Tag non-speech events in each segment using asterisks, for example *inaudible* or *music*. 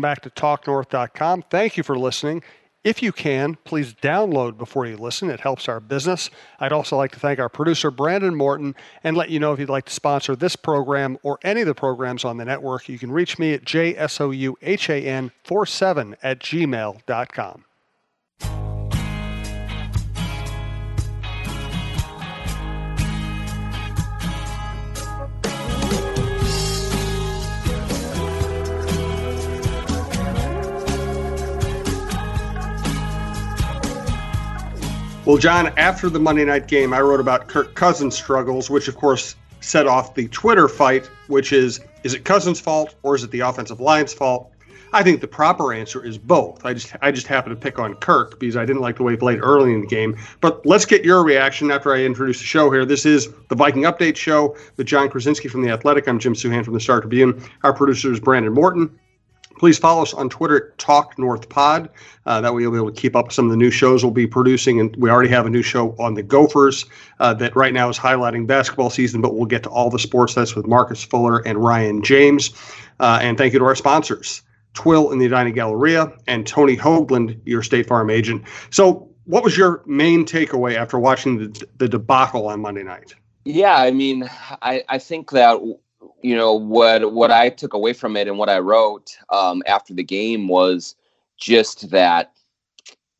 back to talknorth.com. Thank you for listening. If you can, please download before you listen. It helps our business. I'd also like to thank our producer, Brandon Morton, and let you know if you'd like to sponsor this program or any of the programs on the network, you can reach me at jsouhan47 at gmail.com. Well, Jon, after the Monday night game, I wrote about Kirk Cousins' struggles, which of course set off the Twitter fight, which is is it Cousins' fault or is it the offensive line's fault? I think the proper answer is both. I just I just happen to pick on Kirk because I didn't like the way he played early in the game. But let's get your reaction after I introduce the show here. This is the Viking Update Show with Jon Krawczynski from The Athletic. I'm Jim Souhan from the Star Tribune. Our producer is Brandon Morton. Please follow us on Twitter at Talk North Pod. Uh, that way you'll be able to keep up with some of the new shows we'll be producing. And we already have a new show on the Gophers uh, that right now is highlighting basketball season, but we'll get to all the sports. That's with Marcus Fuller and Ryan James. Uh, and thank you to our sponsors, Twill in the Edina Galleria and Tony Hoaglund, your State Farm agent. So, what was your main takeaway after watching the, the debacle on Monday night? Yeah, I mean, I, I think that you know what what I took away from it and what I wrote um, after the game was just that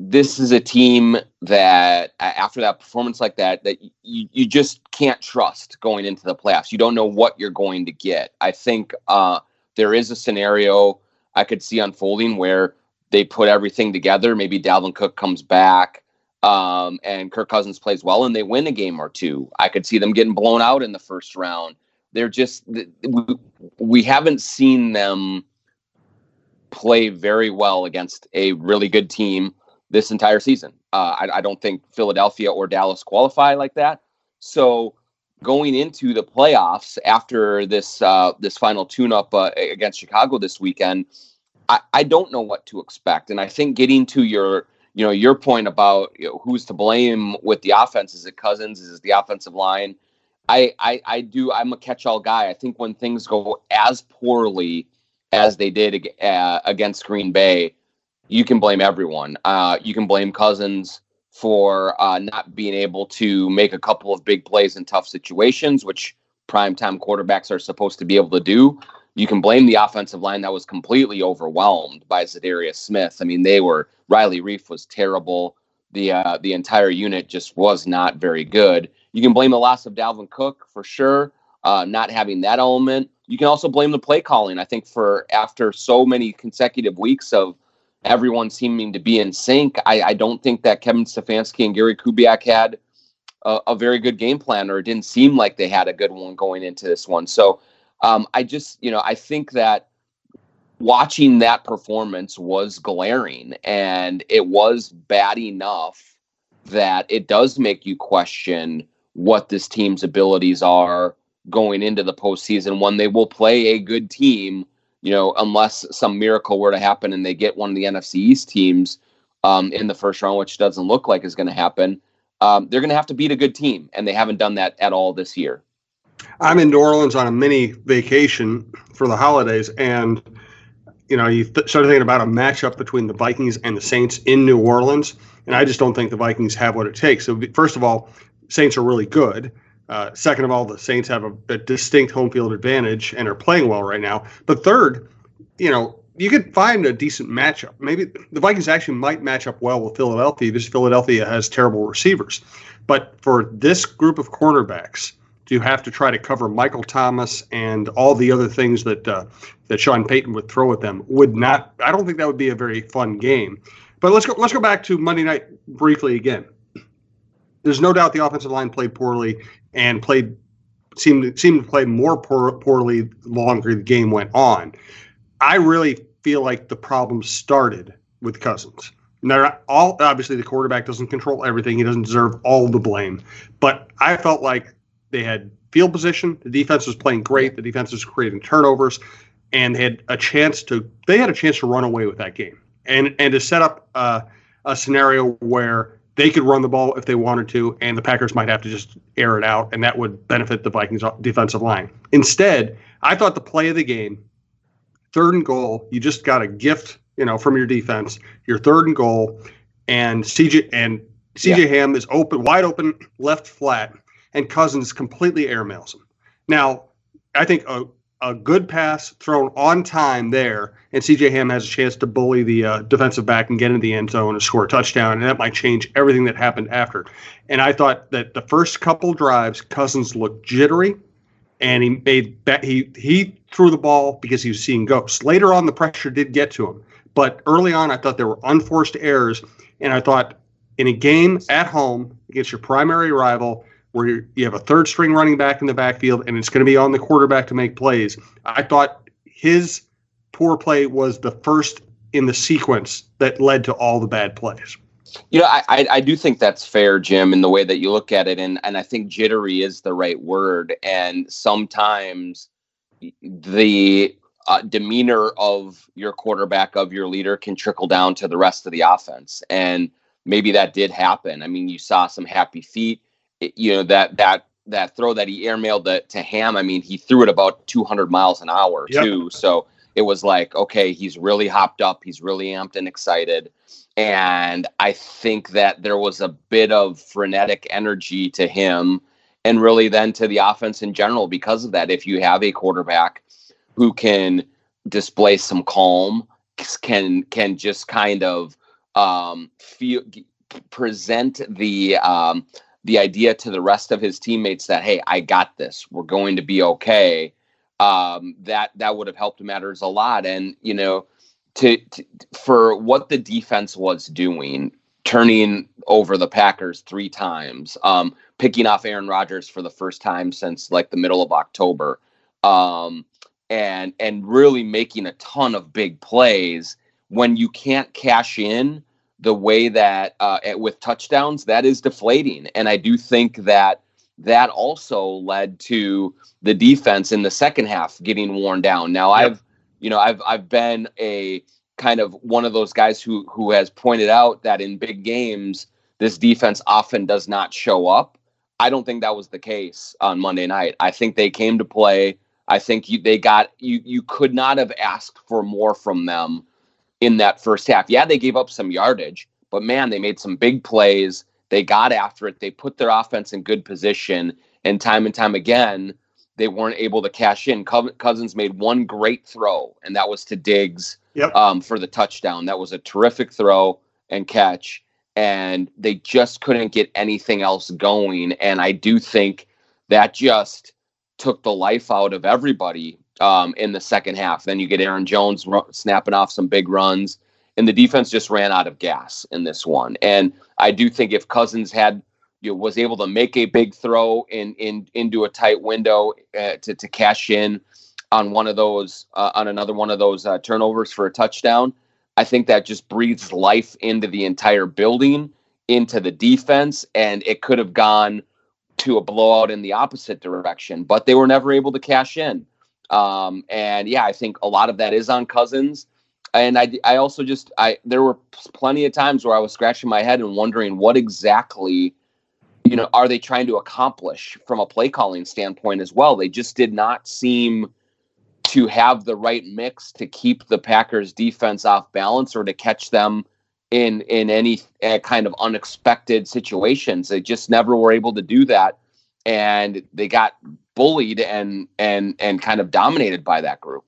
this is a team that after that performance like that that you, you just can't trust going into the playoffs. You don't know what you're going to get. I think uh, there is a scenario i could see unfolding where they put everything together. Maybe dalvin cook comes back um, and kirk cousins plays well and they win a game or two. I could see them getting blown out in the first round they're just we haven't seen them play very well against a really good team this entire season. Uh, I, I, don't think Philadelphia or Dallas qualify like that. So going into the playoffs after this uh, this final tune-up uh, against Chicago this weekend, I, I don't know what to expect. And I think getting to your you know your point about you know, who's to blame with the offense is it Cousins is it the offensive line I, I, I do. I'm a catch-all guy. I think when things go as poorly as they did uh, against Green Bay, you can blame everyone. Uh, you can blame Cousins for uh, not being able to make a couple of big plays in tough situations, which primetime quarterbacks are supposed to be able to do. You can blame the offensive line that was completely overwhelmed by Za'Darius Smith. I mean, they were Riley Reiff was terrible. The uh, the entire unit just was not very good. You can blame the loss of Dalvin Cook for sure, uh, not having that element. You can also blame the play calling. I think for after so many consecutive weeks of everyone seeming to be in sync, I, I don't think that Kevin Stefanski and Gary Kubiak had a, a, very good game plan, or it didn't seem like they had a good one going into this one. So um, I just, you know, I think that watching that performance was glaring and it was bad enough that it does make you question what this team's abilities are going into the postseason when they will play a good team, you know, unless some miracle were to happen and they get one of the NFC East teams um, in the first round, which doesn't look like is going to happen. Um, they're going to have to beat a good team, and they haven't done that at all this year. I'm in New Orleans on a mini vacation for the holidays, and you know, you th- started thinking about a matchup between the Vikings and the Saints in New Orleans, and I just don't think the Vikings have what it takes. So, first of all, Saints are really good. Uh, second of all, the Saints have a, a, distinct home field advantage and are playing well right now. But third, you know, you could find a decent matchup. Maybe the Vikings actually might match up well with Philadelphia because Philadelphia has terrible receivers. But for this group of cornerbacks, to have to try to cover Michael Thomas and all the other things that uh, that Sean Payton would throw at them would not. I don't think that would be a very fun game. But let's go. Let's go back to Monday night briefly again there's no doubt the offensive line played poorly and played seemed seemed to play more poor, poorly longer the game went on. I really feel like the problem started with Cousins. Now, all obviously the quarterback doesn't control everything; he doesn't deserve all the blame. But I felt like they had field position. The defense was playing great. The defense was creating turnovers, and they had a chance to. They had a chance to run away with that game, and and to set up uh, a scenario where they could run the ball if they wanted to, and the Packers might have to just air it out, and that would benefit the Vikings defensive line. Instead, I thought the play of the game third and goal. You just got a gift, you know, from your defense. Your third and goal, and CJ and CJ yeah. Ham is open, wide open, left flat, and Cousins completely airmails him. Now, I think a, a good pass thrown on time there, and CJ Ham has a chance to bully the uh, defensive back and get in the end zone and score a touchdown, and that might change everything that happened after. And I thought that the first couple drives, Cousins looked jittery, and he made bet he he threw the ball because he was seeing ghosts. Later on, the pressure did get to him, but early on, I thought there were unforced errors, and I thought in a game at home against your primary rival where you have a third string running back in the backfield and it's going to be on the quarterback to make plays. I thought his poor play was the first in the sequence that led to all the bad plays. You know, I, I do think that's fair, Jim, in the way that you look at it, and and I think jittery is the right word. And sometimes the uh, demeanor of your quarterback, of your leader, can trickle down to the rest of the offense, and maybe that did happen. I mean, you saw some happy feet you know that that that throw that he airmailed the, to Ham. I mean, he threw it about 200 miles an hour yep. too. So it was like, okay, he's really hopped up. He's really amped and excited. And I think that there was a bit of frenetic energy to him and really then to the offense in general because of that. If you have a quarterback who can display some calm, can can just kind of um, feel present the um, the idea to the rest of his teammates that hey i got this. We're going to be okay. Um, that that would have helped matters a lot. And you know to, to, for what the defense was doing turning over the packers three times um, picking off aaron rodgers for the first time since like the middle of october um, and and really making a ton of big plays when you can't cash in the way that uh, with touchdowns that is deflating, and I do think that that also led to the defense in the second half getting worn down. Now yep. I've you know I've I've been a kind of one of those guys who who has pointed out that in big games this defense often does not show up. I don't think that was the case on Monday night. I think they came to play. I think you, they got you. You could not have asked for more from them in that first half. Yeah, they gave up some yardage, but man, they made some big plays. They got after it. They put their offense in good position. And time and time again, they weren't able to cash in. Cousins made one great throw, and that was to Diggs yep. um, for the touchdown. That was a terrific throw and catch. And they just couldn't get anything else going. And I do think that just took the life out of everybody um, in the second half. Then you get Aaron Jones snapping off some big runs, and the defense just ran out of gas in this one. And I do think if Cousins had you know, was able to make a big throw in in into a tight window uh, to to cash in on one of those uh, on another one of those uh, turnovers for a touchdown, I think that just breathes life into the entire building, into the defense, and it could have gone to a blowout in the opposite direction. But they were never able to cash in. Um, and yeah, I think a lot of that is on Cousins. And I, I also just, I there were plenty of times where I was scratching my head and wondering what exactly, you know, are they trying to accomplish from a play calling standpoint as well? They just did not seem to have the right mix to keep the Packers defense off balance or to catch them in in any uh, kind of unexpected situations. They just never were able to do that, and they got bullied and and and kind of dominated by that group.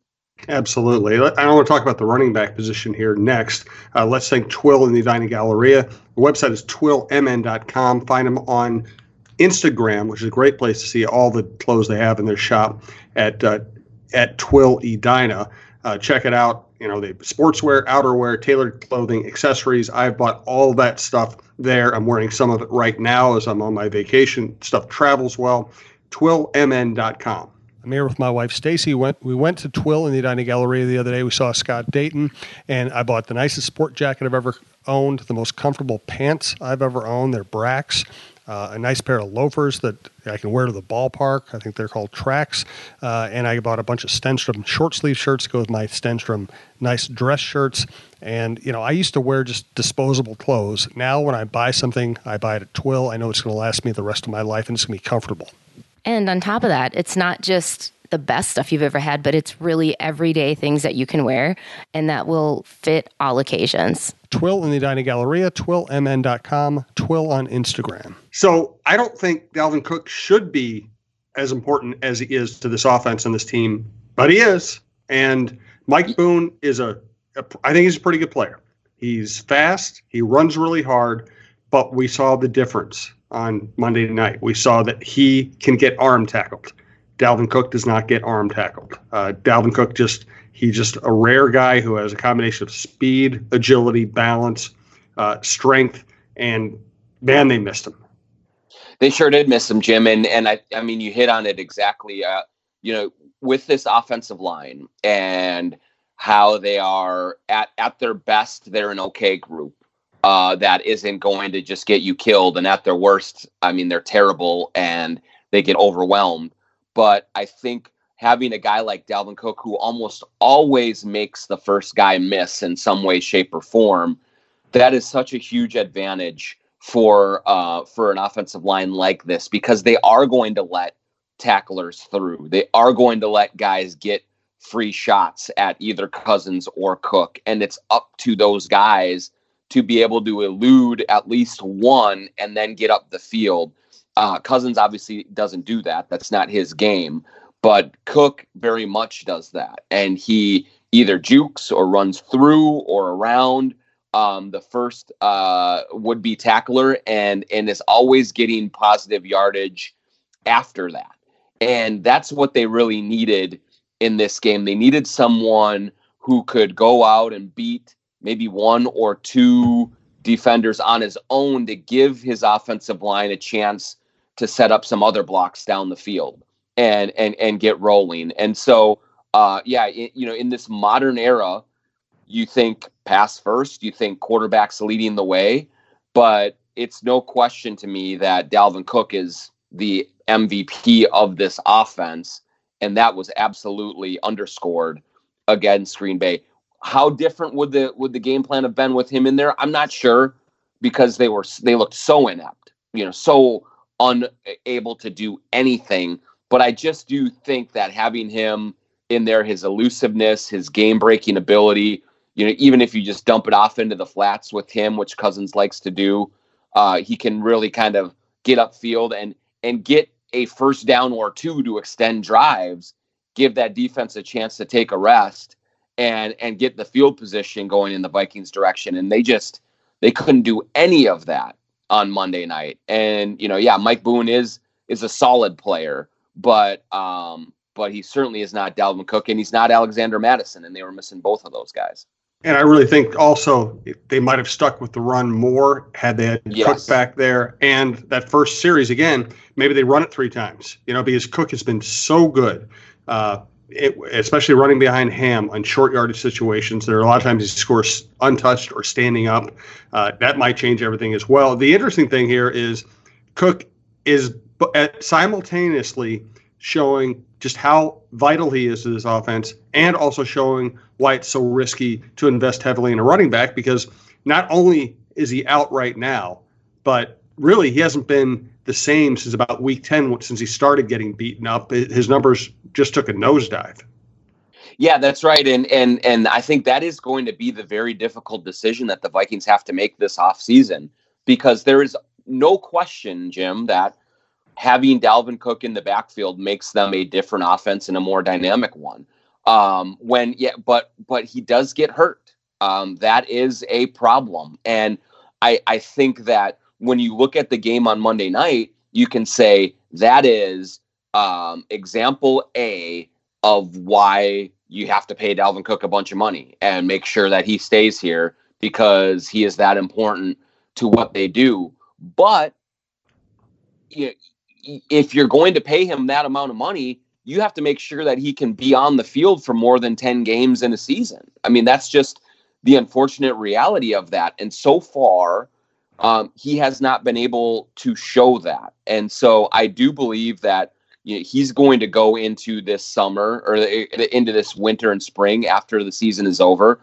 Absolutely. I want to talk about the running back position here next. Uh, let's thank Twill in the Edina Galleria. The website is twillmn.com. Find them on Instagram, which is a great place to see all the clothes they have in their shop at uh, at Twill Edina. Uh, check it out. You know, they sportswear, outerwear, tailored clothing, accessories. I've bought all that stuff there. I'm wearing some of it right now as I'm on my vacation. Stuff travels well twillmn.com. I'm here with my wife Stacy. Went we went to Twill in the Edina Galleria the other day. We saw Scott Dayton, and I bought the nicest sport jacket I've ever owned, the most comfortable pants I've ever owned. They're Brax. Uh, a nice pair of loafers that I can wear to the ballpark. I think they're called Trask. Uh, and I bought a bunch of Stenstrom short sleeve shirts to go with my Stenstrom nice dress shirts. And, you know, I used to wear just disposable clothes. Now, when I buy something, I buy it at Twill. I know it's going to last me the rest of my life and it's going to be comfortable. And on top of that, it's not just the best stuff you've ever had, but it's really everyday things that you can wear and that will fit all occasions. Twill in the Edina Galleria, twillmn.com, Twill on Instagram. So I don't think Dalvin Cook should be as important as he is to this offense and this team, but he is. And Mike Boone is a, a I think he's a pretty good player. He's fast, he runs really hard, but we saw the difference on Monday night. We saw that he can get arm tackled. Dalvin Cook does not get arm tackled. Uh, Dalvin Cook just he's just a rare guy who has a combination of speed, agility, balance, uh, strength, and man, they missed him. They sure did miss him, Jim. And and I I mean you hit on it exactly. Uh, you know, with this offensive line and how they are at at their best, they're an okay group. Uh, that isn't going to just get you killed, and at their worst, I mean they're terrible and they get overwhelmed but I think having a guy like Dalvin Cook who almost always makes the first guy miss in some way, shape, or form, that is such a huge advantage for uh, for an offensive line like this because they are going to let tacklers through. They are going to let guys get free shots at either Cousins or Cook, and it's up to those guys to be able to elude at least one and then get up the field. Uh, Cousins obviously doesn't do that. That's not his game. But Cook very much does that. And he either jukes or runs through or around um, the first uh, would be tackler and, and is always getting positive yardage after that. And that's what they really needed in this game. They needed someone who could go out and beat maybe one or two defenders on his own to give his offensive line a chance to set up some other blocks down the field and and and get rolling. And so, uh, yeah, it, you know, in this modern era, you think pass first, you think quarterbacks leading the way, but it's no question to me that Dalvin Cook is the MVP of this offense, and that was absolutely underscored against Green Bay. How different would the would the game plan have been with him in there? I'm not sure because they were they looked so inept, you know, so unable to do anything. But I just do think that having him in there, his elusiveness, his game breaking ability, you know, even if you just dump it off into the flats with him, which Cousins likes to do, uh, he can really kind of get upfield and and get a first down or two to extend drives, give that defense a chance to take a rest and and get the field position going in the Vikings direction. And they just they couldn't do any of that on Monday night. And you know, yeah, Mike Boone is is a solid player, but um, but he certainly is not Dalvin Cook, and he's not Alexander Mattison, and they were missing both of those guys. And I really think also they might have stuck with the run more had they had yes. Cook back there. And that first series again, maybe they run it three times. You know, because Cook has been so good. Uh, it, especially running behind Ham on short yardage situations. There are a lot of times he scores untouched or standing up. Uh, that might change everything as well. The interesting thing here is Cook is simultaneously showing just how vital he is to this offense and also showing why it's so risky to invest heavily in a running back because not only is he out right now, but really he hasn't been the same since about week 10 since he started getting beaten up. His numbers just took a nosedive. Yeah that's right. And and and i think that is going to be the very difficult decision that the vikings have to make this offseason because there is no question jim that having dalvin cook in the backfield makes them a different offense and a more dynamic one. Um when yeah but but he does get hurt. Um that is a problem. And i i think that when you look at the game on Monday night, you can say that is um, example A of why you have to pay Dalvin Cook a bunch of money and make sure that he stays here because he is that important to what they do. But if you're going to pay him that amount of money, you have to make sure that he can be on the field for more than 10 games in a season. I mean, that's just the unfortunate reality of that. And so far, um, he has not been able to show that. And so I do believe that you know, he's going to go into this summer or into this winter and spring after the season is over,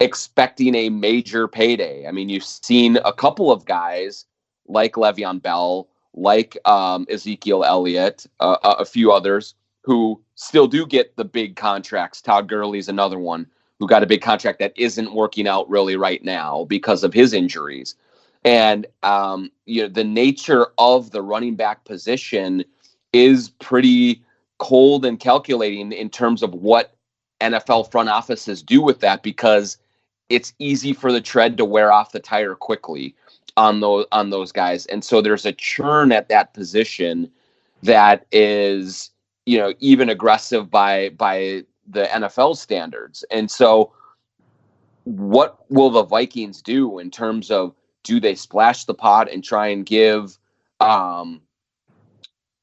expecting a major payday. I mean, you've seen a couple of guys like Le'Veon Bell, like um, Ezekiel Elliott, uh, a few others who still do get the big contracts. Todd Gurley's another one who got a big contract that isn't working out really right now because of his injuries. And um, you know, the nature of the running back position is pretty cold and calculating in terms of what NFL front offices do with that because it's easy for the tread to wear off the tire quickly on those on those guys. And so there's a churn at that position that is, you know, even aggressive by by the NFL standards. And so what will the Vikings do in terms of do they splash the pot and try and give um,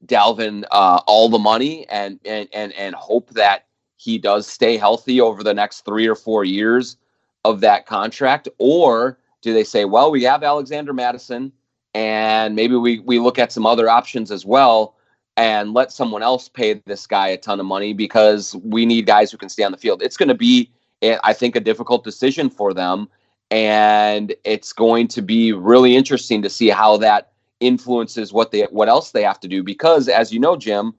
Dalvin uh, all the money and, and and and hope that he does stay healthy over the next three or four years of that contract, or do they say, well, we have Alexander Mattison, and maybe we we look at some other options as well, and let someone else pay this guy a ton of money because we need guys who can stay on the field. It's going to be, eh, I think, a difficult decision for them, and it's going to be really interesting to see how that influences what they what else they have to do because as you know jim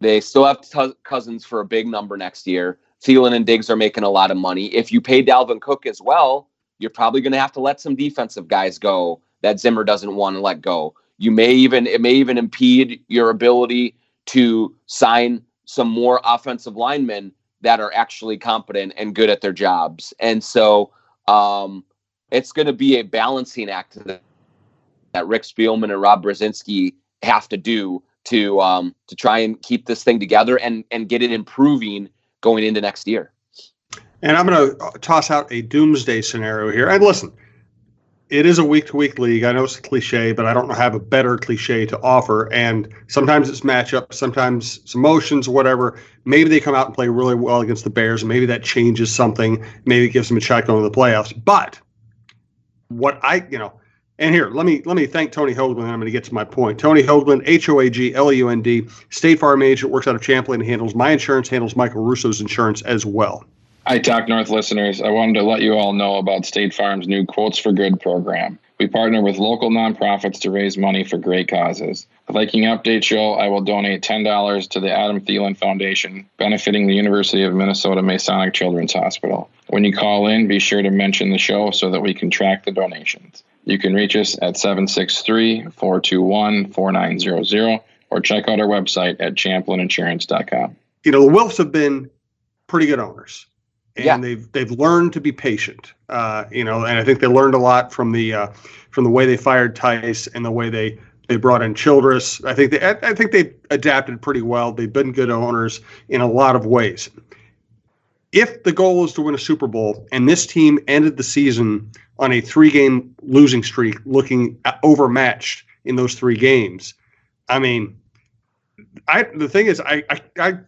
they still have t- cousins for a big number next year Thielen and Diggs are making a lot of money. If you pay Dalvin Cook as well, you're probably going to have to let some defensive guys go that Zimmer doesn't want to let go. You may even it may even impede your ability to sign some more offensive linemen that are actually competent and good at their jobs. And so um, it's going to be a balancing act that that Rick Spielman and Rob Brzezinski have to do to um, to try and keep this thing together and and get it improving going into next year. And I'm going to uh, toss out a doomsday scenario here. And listen, it is a week to week league. I know it's a cliche, but I don't have a better cliche to offer. And sometimes it's matchup, sometimes it's emotions, whatever. Maybe they come out and play really well against the Bears, maybe that changes something. Maybe it gives them a shot going to the playoffs. But what I, you know, and here, let me let me thank Tony Hoaglund. I'm going to get to my point. Tony Hoaglund, H O A G L U N D, State Farm agent, works out of Champlin, handles my insurance, handles Michael Russo's insurance as well. Hi, Talk North listeners. I wanted to let you all know about State Farm's new Quotes for Good program. We partner with local nonprofits to raise money for great causes. The Viking Update Show, I will donate $10 to the Adam Thielen Foundation, benefiting the University of Minnesota Masonic Children's Hospital. When you call in, be sure to mention the show so that we can track the donations. You can reach us at 763 421 4900 or check out our website at champlininsurance.com. You know, the Wilfs have been pretty good owners. And Yeah. they've they've learned to be patient, uh, you know, and I think they learned a lot from the uh, from the way they fired Tice and the way they they brought in Childress. I think they I I think they adapted pretty well. They've been good owners in a lot of ways. If the goal is to win a Super Bowl, and this team ended the season on a three-game losing streak, looking uh, overmatched in those three games, I mean, I the thing is, I I, I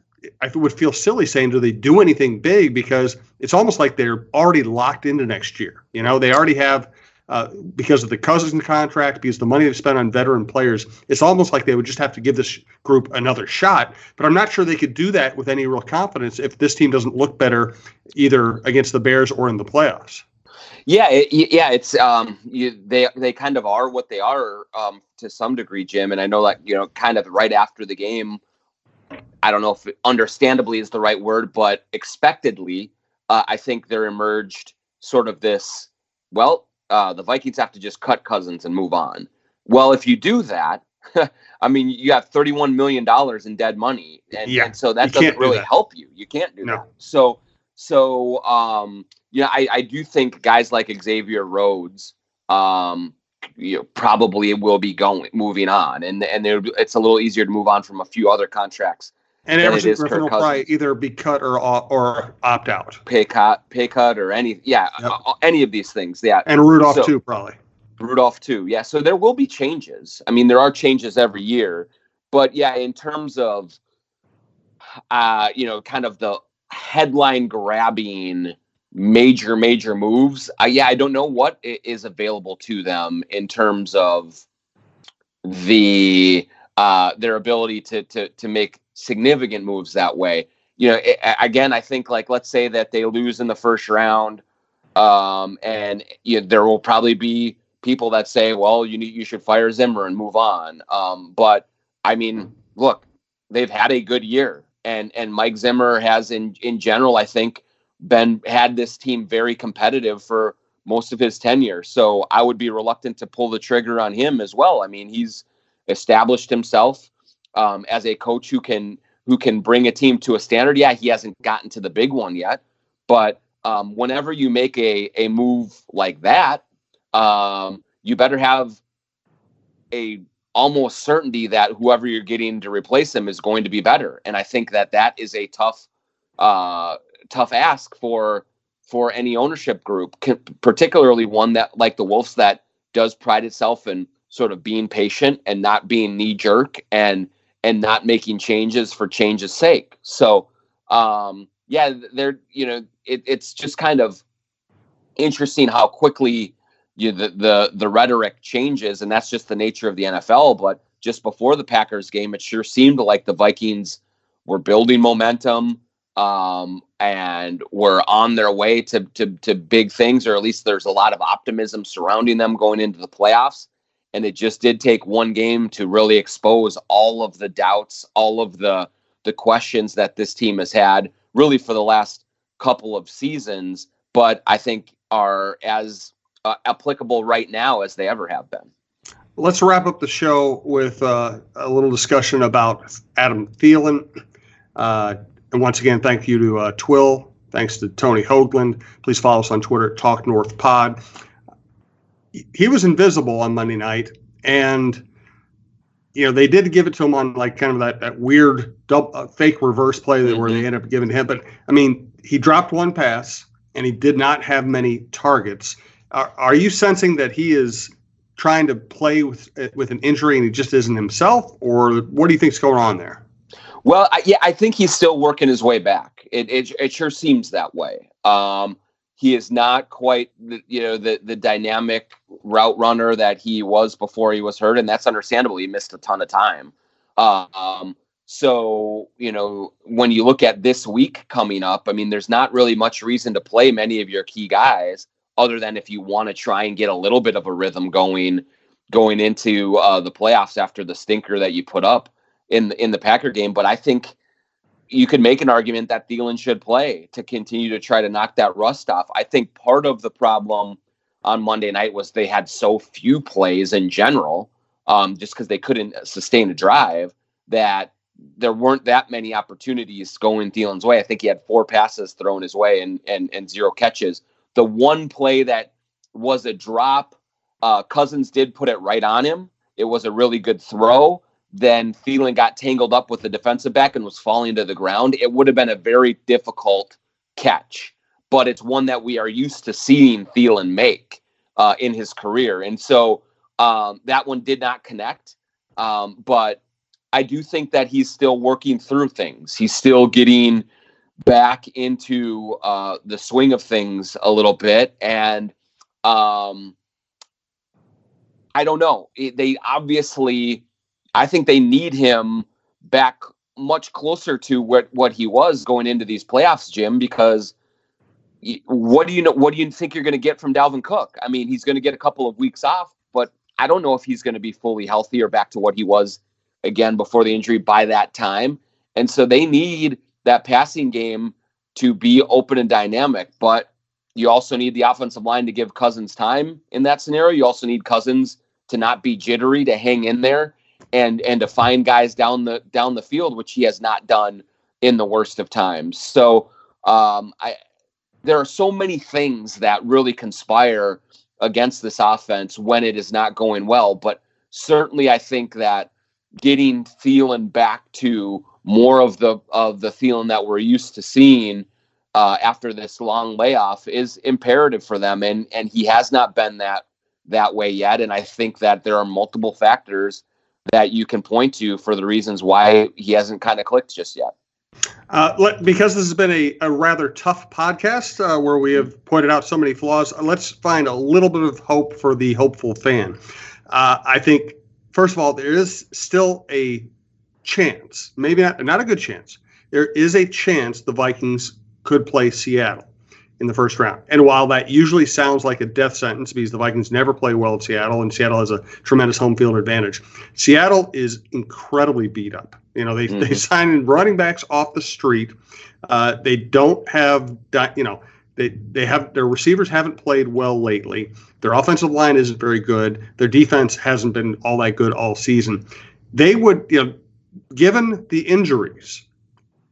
I would feel silly saying, do they do anything big? Because it's almost like they're already locked into next year. You know, they already have, uh, because of the Cousins contract, because the money they've spent on veteran players, it's almost like they would just have to give this group another shot. But I'm not sure they could do that with any real confidence if this team doesn't look better either against the Bears or in the playoffs. Yeah, it, yeah, it's um, you, they they kind of are what they are um, to some degree, Jim. And I know that you know, kind of right after the game, I don't know if understandably is the right word, but expectedly, uh, I think there emerged sort of this. Well, uh, the Vikings have to just cut Cousins and move on. Well, if you do that, *laughs* I mean, you have thirty-one million dollars in dead money, and, Yeah, and so that doesn't do really that. help you. You can't do No. that. So, so um, yeah, I, I do think guys like Xavier Rhodes, um, you know, probably will be going moving on, and and there it's a little easier to move on from a few other contracts. And Everson Griffen will probably either be cut or or opt out, Pay cut, pay cut, or any yeah, Yep. uh, any of these things. Yeah, and Rudolph So- too, probably. Rudolph too. Yeah, so there will be changes. I mean, there are changes every year, but yeah, in terms of uh, you know, kind of the headline grabbing major major moves, uh, yeah, I don't know what is available to them in terms of the uh their ability to to to make significant moves that way. You know, a- again, I think like let's say that they lose in the first round um, and you know, there will probably be people that say, "Well, you need you should fire Zimmer and move on." Um, but I mean, look, they've had a good year, and and Mike Zimmer has in in general, I think, been had this team very competitive for most of his tenure. So I would be reluctant to pull the trigger on him as well. I mean, he's established himself um, as a coach who can who can bring a team to a standard. Yeah, he hasn't gotten to the big one yet, but um, whenever you make a a move like that, um, you better have a almost certainty that whoever you're getting to replace him is going to be better. And I think that that is a tough uh, tough ask for for any ownership group, particularly one that like the Wilfs that does pride itself in sort of being patient and not being knee jerk and and not making changes for change's sake. So um, yeah, they're you know it, it's just kind of interesting how quickly you the, the the rhetoric changes, and that's just the nature of the NFL. But just before the Packers game, it sure seemed like the Vikings were building momentum um, and were on their way to, to to big things, or at least there's a lot of optimism surrounding them going into the playoffs. And it just did take one game to really expose all of the doubts, all of the the questions that this team has had really for the last couple of seasons, but I think are as uh, applicable right now as they ever have been. Let's wrap up the show with uh, a little discussion about Adam Thielen. Uh, and once again, thank you to uh, Twill. Thanks to Tony Hoaglund. Please follow us on Twitter at Talk North Pod. He was invisible on Monday night, and you know they did give it to him on like kind of that, that weird double, uh, fake reverse play that mm-hmm. where they ended up giving him. But I mean, he dropped one pass, and he did not have many targets. Are, are you sensing that he is trying to play with with an injury and he just isn't himself, or what do you think's going on there? Well, I, yeah, I think he's still working his way back. It it, it sure seems that way. Um, he is not quite the, you know the the dynamic route runner that he was before he was hurt, and that's understandable. He missed a ton of time. Um, so you know when you look at this week coming up, I mean, there's not really much reason to play many of your key guys, other than if you want to try and get a little bit of a rhythm going going into uh, the playoffs after the stinker that you put up in in the Packer game. But I think you could make an argument that Thielen should play to continue to try to knock that rust off. I think part of the problem on Monday night was they had so few plays in general, um, just because they couldn't sustain a drive, that there weren't that many opportunities going Thielen's way. I think he had four passes thrown his way and and and zero catches. The one play that was a drop, uh, Cousins did put it right on him. It was a really good throw, then Thielen got tangled up with the defensive back and was falling to the ground, it would have been a very difficult catch. But it's one that we are used to seeing Thielen make uh, in his career. And so um, that one did not connect. Um, but I do think that he's still working through things. He's still getting back into uh, the swing of things a little bit. And um, I don't know. They obviously I think they need him back much closer to what what he was going into these playoffs, Jim. Because what do you know? What do you think you're going to get from Dalvin Cook? I mean, he's going to get a couple of weeks off, but I don't know if he's going to be fully healthy or back to what he was again before the injury by that time. And so they need that passing game to be open and dynamic, but you also need the offensive line to give Cousins time in that scenario. You also need Cousins to not be jittery, to hang in there and and to find guys down the down the field, which he has not done in the worst of times. So um, I there are so many things that really conspire against this offense when it is not going well. But certainly, I think that getting Thielen back to more of the of the Thielen that we're used to seeing uh, after this long layoff is imperative for them, and and he has not been that that way yet. And I think that there are multiple factors that you can point to for the reasons why he hasn't kind of clicked just yet. Uh, because this has been a, a rather tough podcast uh, where we have pointed out so many flaws, uh, let's find a little bit of hope for the hopeful fan. Uh, I think, first of all, there is still a chance, maybe not, not a good chance. There is a chance the Vikings could play Seattle. In the first round. And while that usually sounds like a death sentence because the Vikings never play well at Seattle and Seattle has a tremendous home field advantage, Seattle is incredibly beat up. You know, they, mm-hmm. they sign running backs off the street. Uh, they don't have, you know, they, they have their receivers haven't played well lately. Their offensive line isn't very good. Their defense hasn't been all that good all season. They would, you know, given the injuries,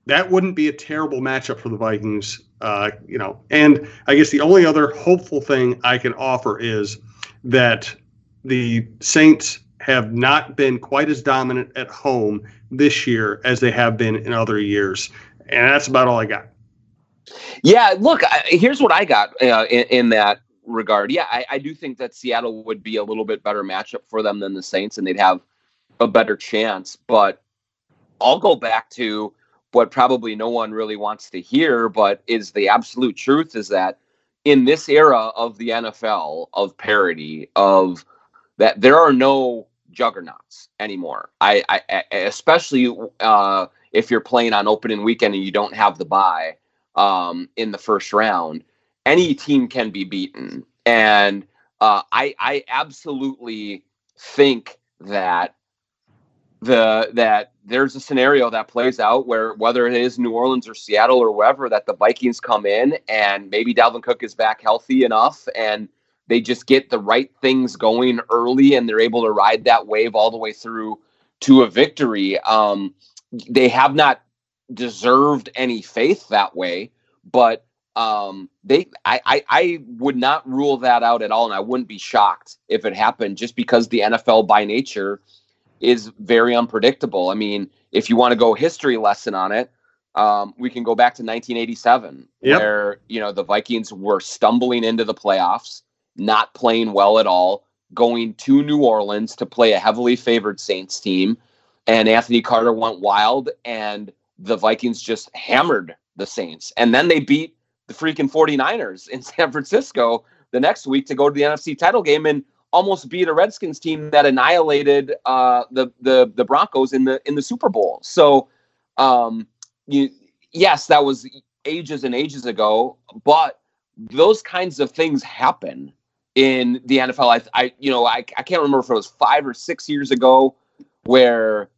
that wouldn't be a terrible matchup for the Vikings. Uh, you know, and I guess the only other hopeful thing I can offer is that the Saints have not been quite as dominant at home this year as they have been in other years, and that's about all I got. Yeah, look, I, here's what I got uh, in, in, that regard. Yeah, I, I, do think that Seattle would be a little bit better matchup for them than the Saints, and they'd have a better chance. But I'll go back to what probably no one really wants to hear, but is the absolute truth is that in this era of the NFL, of parity, of that there are no juggernauts anymore. I, I especially uh, if you're playing on opening weekend and you don't have the buy um, in the first round, any team can be beaten. And uh, I, I absolutely think that the that there's a scenario that plays out where whether it is New Orleans or Seattle or wherever that the Vikings come in and maybe Dalvin Cook is back healthy enough and they just get the right things going early and they're able to ride that wave all the way through to a victory. Um, they have not deserved any faith that way, but um, they I, I I would not rule that out at all, and I wouldn't be shocked if it happened just because the NFL by nature is very unpredictable. I mean, if you want to go history lesson on it, um, we can go back to 1987, yep. where you know the Vikings were stumbling into the playoffs, not playing well at all, going to New Orleans to play a heavily favored Saints team, and Anthony Carter went wild, and the Vikings just hammered the Saints. And then they beat the freaking 49ers in *laughs* San Francisco the next week to go to the NFC title game and almost beat a Redskins team that annihilated uh, the, the the Broncos in the in the Super Bowl. So um, you, yes, that was ages and ages ago, but those kinds of things happen in the NFL. I, I you know, I, I can't remember if it was five or six years ago where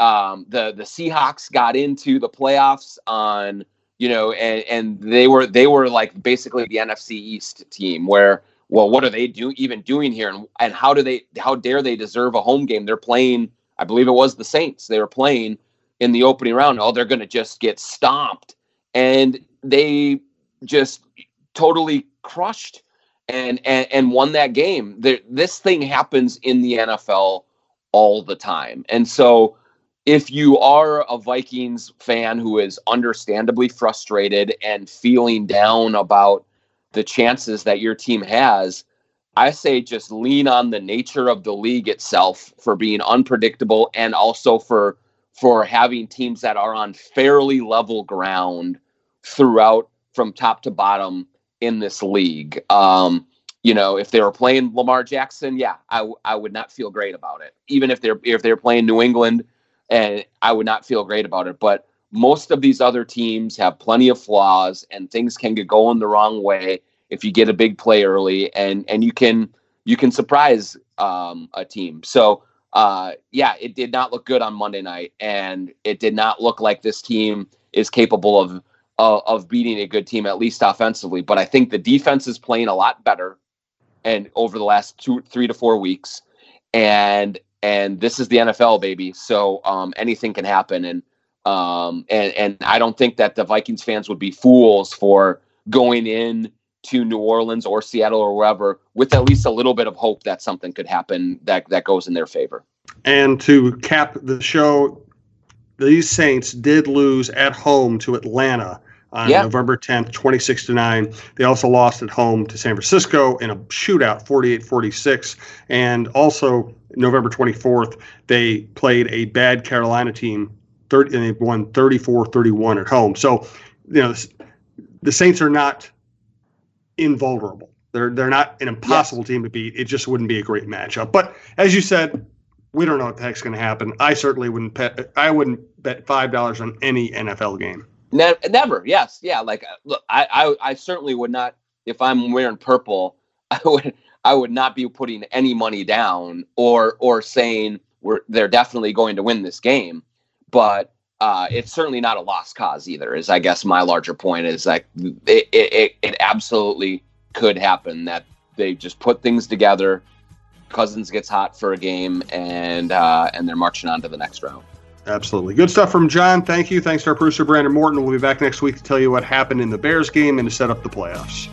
um, the the Seahawks got into the playoffs on you know, and and they were they were like basically the NFC East team where well, what are they do even doing here, and and how do they how dare they deserve a home game? They're playing, I believe it was the Saints. They were playing in the opening round. Oh, they're going to just get stomped, and they just totally crushed and and, and won that game. There, this thing happens in the NFL all the time, and so if you are a Vikings fan who is understandably frustrated and feeling down about the chances that your team has, I say just lean on the nature of the league itself for being unpredictable and also for for having teams that are on fairly level ground throughout from top to bottom in this league. Um, you know, if they were playing Lamar Jackson, yeah, I, I would not feel great about it. Even if they're if they're playing New England, and I would not feel great about it. But most of these other teams have plenty of flaws, and things can get going the wrong way if you get a big play early, and and you can you can surprise um, a team. So uh, yeah, it did not look good on Monday night, and it did not look like this team is capable of uh, of beating a good team at least offensively. But I think the defense is playing a lot better, and over the last two, three to four weeks, and and this is the NFL, baby. So um, anything can happen, and um, and and I don't think that the Vikings fans would be fools for going in to New Orleans or Seattle or wherever with at least a little bit of hope that something could happen that that goes in their favor. And to cap the show, these Saints did lose at home to Atlanta on yeah. November 10th, 26 to 9. They also lost at home to San Francisco in a shootout, 48 46. And also, November 24th, they played a bad Carolina team 30, and they won 34 31 at home. So, you know, the Saints are not invulnerable. They're, they're not an impossible yes. team to beat. It just wouldn't be a great matchup. But as you said, we don't know what the heck's going to happen. I certainly wouldn't bet. I wouldn't bet five dollars on any NFL game. Ne- never. Yes. Yeah. Like, uh, look, I, I, I certainly would not. If I'm wearing purple, *laughs* I would, I would not be putting any money down or, or saying we're they're definitely going to win this game. But uh, it's certainly not a lost cause either. Is I guess my larger point is like it, it, it absolutely could happen that they just put things together. Cousins gets hot for a game, and uh, and they're marching on to the next round. Absolutely. Good stuff from Jon. Thank you. Thanks to our producer, Brandon Morton. We'll be back next week to tell you what happened in the Bears game and to set up the playoffs.